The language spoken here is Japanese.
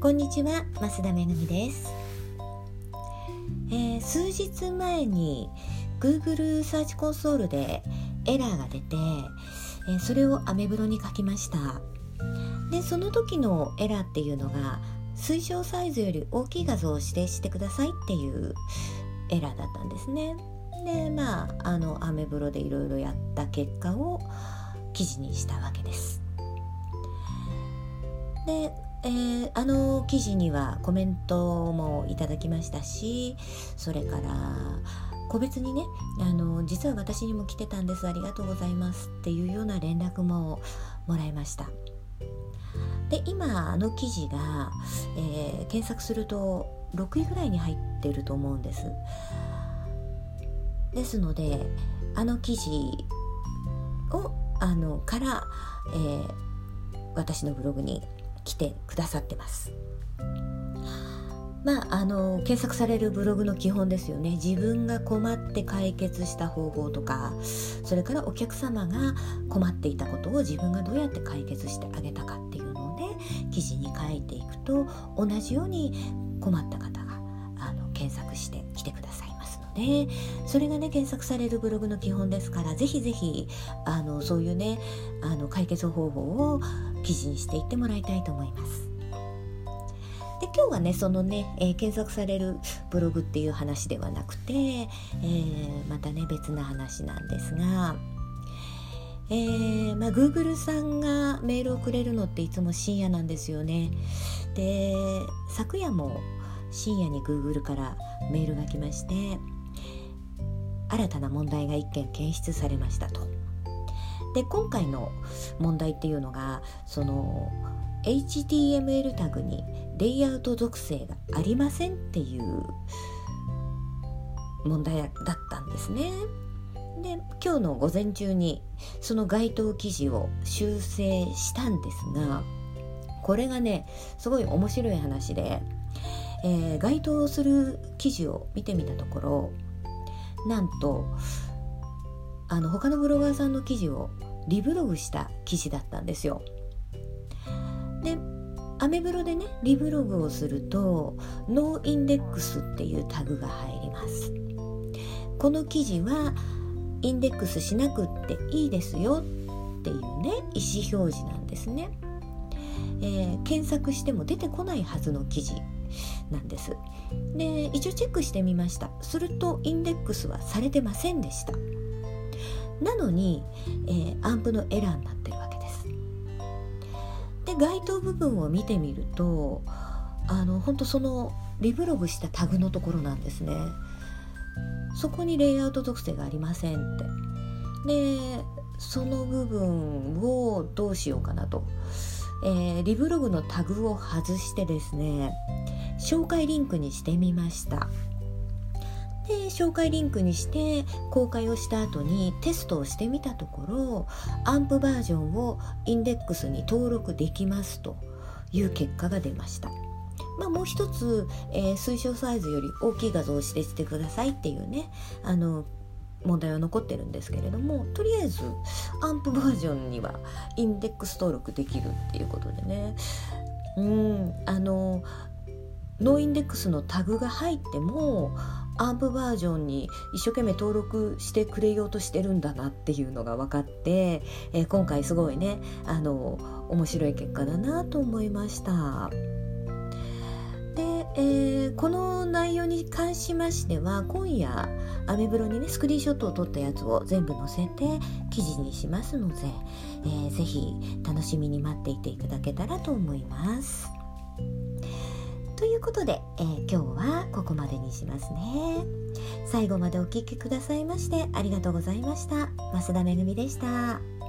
こんにちは増田めぐみです、えー、数日前に Google サーチコンソールでエラーが出て、えー、それをアメブロに書きました。でその時のエラーっていうのが推奨サイズより大きい画像を指定してくださいっていうエラーだったんですね。でまああのアメブロでいろいろやった結果を記事にしたわけです。でえー、あの記事にはコメントもいただきましたしそれから個別にねあの実は私にも来てたんです。ありがとうございますっていうような連絡ももらいました。で今あの記事が、えー、検索すると6位ぐらいに入ってると思うんです。ですのであの記事をあのから、えー、私のブログに来てくださってます。まあ、あの検索されるブログの基本ですよね自分が困って解決した方法とかそれからお客様が困っていたことを自分がどうやって解決してあげたかっていうのをね記事に書いていくと同じように困った方があの検索してきてくださいますのでそれがね検索されるブログの基本ですからぜひぜひあのそういうねあの解決方法を記事にしていってもらいたいと思います。で今日はねそのね、えー、検索されるブログっていう話ではなくて、えー、またね別な話なんですが、えーまあ、Google さんがメールをくれるのっていつも深夜なんですよね。で昨夜も深夜に Google からメールが来まして新たな問題が1件検出されましたと。で今回の問題っていうのがその HTML タグにレイアウト属性がありませんっていう問題だったんですね。で今日の午前中にその該当記事を修正したんですがこれがねすごい面白い話で、えー、該当する記事を見てみたところなんとあの他のブロガーさんの記事をリブログした記事だったんですよ。でアメブロでねリブログをすると noindex っていうタグが入ります。この記事はインデックスしなくっていいですよっていうね意思表示なんですね。えー、検索しても出てこないはずの記事なんです。で一応チェックしてみました。するとインデックスはされてませんでした。なのに、えー、アンプのエラーになってるわけです。で該当部分を見てみるとあの本当そのリブログしたタグのところなんですね。そこにレイアウト属性がありませんって。でその部分をどうしようかなと、えー、リブログのタグを外してですね紹介リンクにしてみました。で紹介リンクにして公開をした後にテストをしてみたところアンプバージョンをインデックスに登録できますという結果が出ました。まあ、もう一つ、えー、推奨サイズより大きい画像を指定してくださいっていうねあの問題は残ってるんですけれどもとりあえずアンプバージョンにはインデックス登録できるっていうことでねうんあのノーインデックスのタグが入ってもアンプバージョンに一生懸命登録してくれようとしてるんだなっていうのが分かって、えー、今回すごいねあの面白い結果だなと思いました。で、えー、この内容に関しましては今夜アメブロにねスクリーンショットを撮ったやつを全部載せて記事にしますので、えー、ぜひ楽しみに待っていていただけたらと思います。ということで、えー、今日はここまでにしますね。最後までお聴きくださいましてありがとうございました。増田めぐみでした。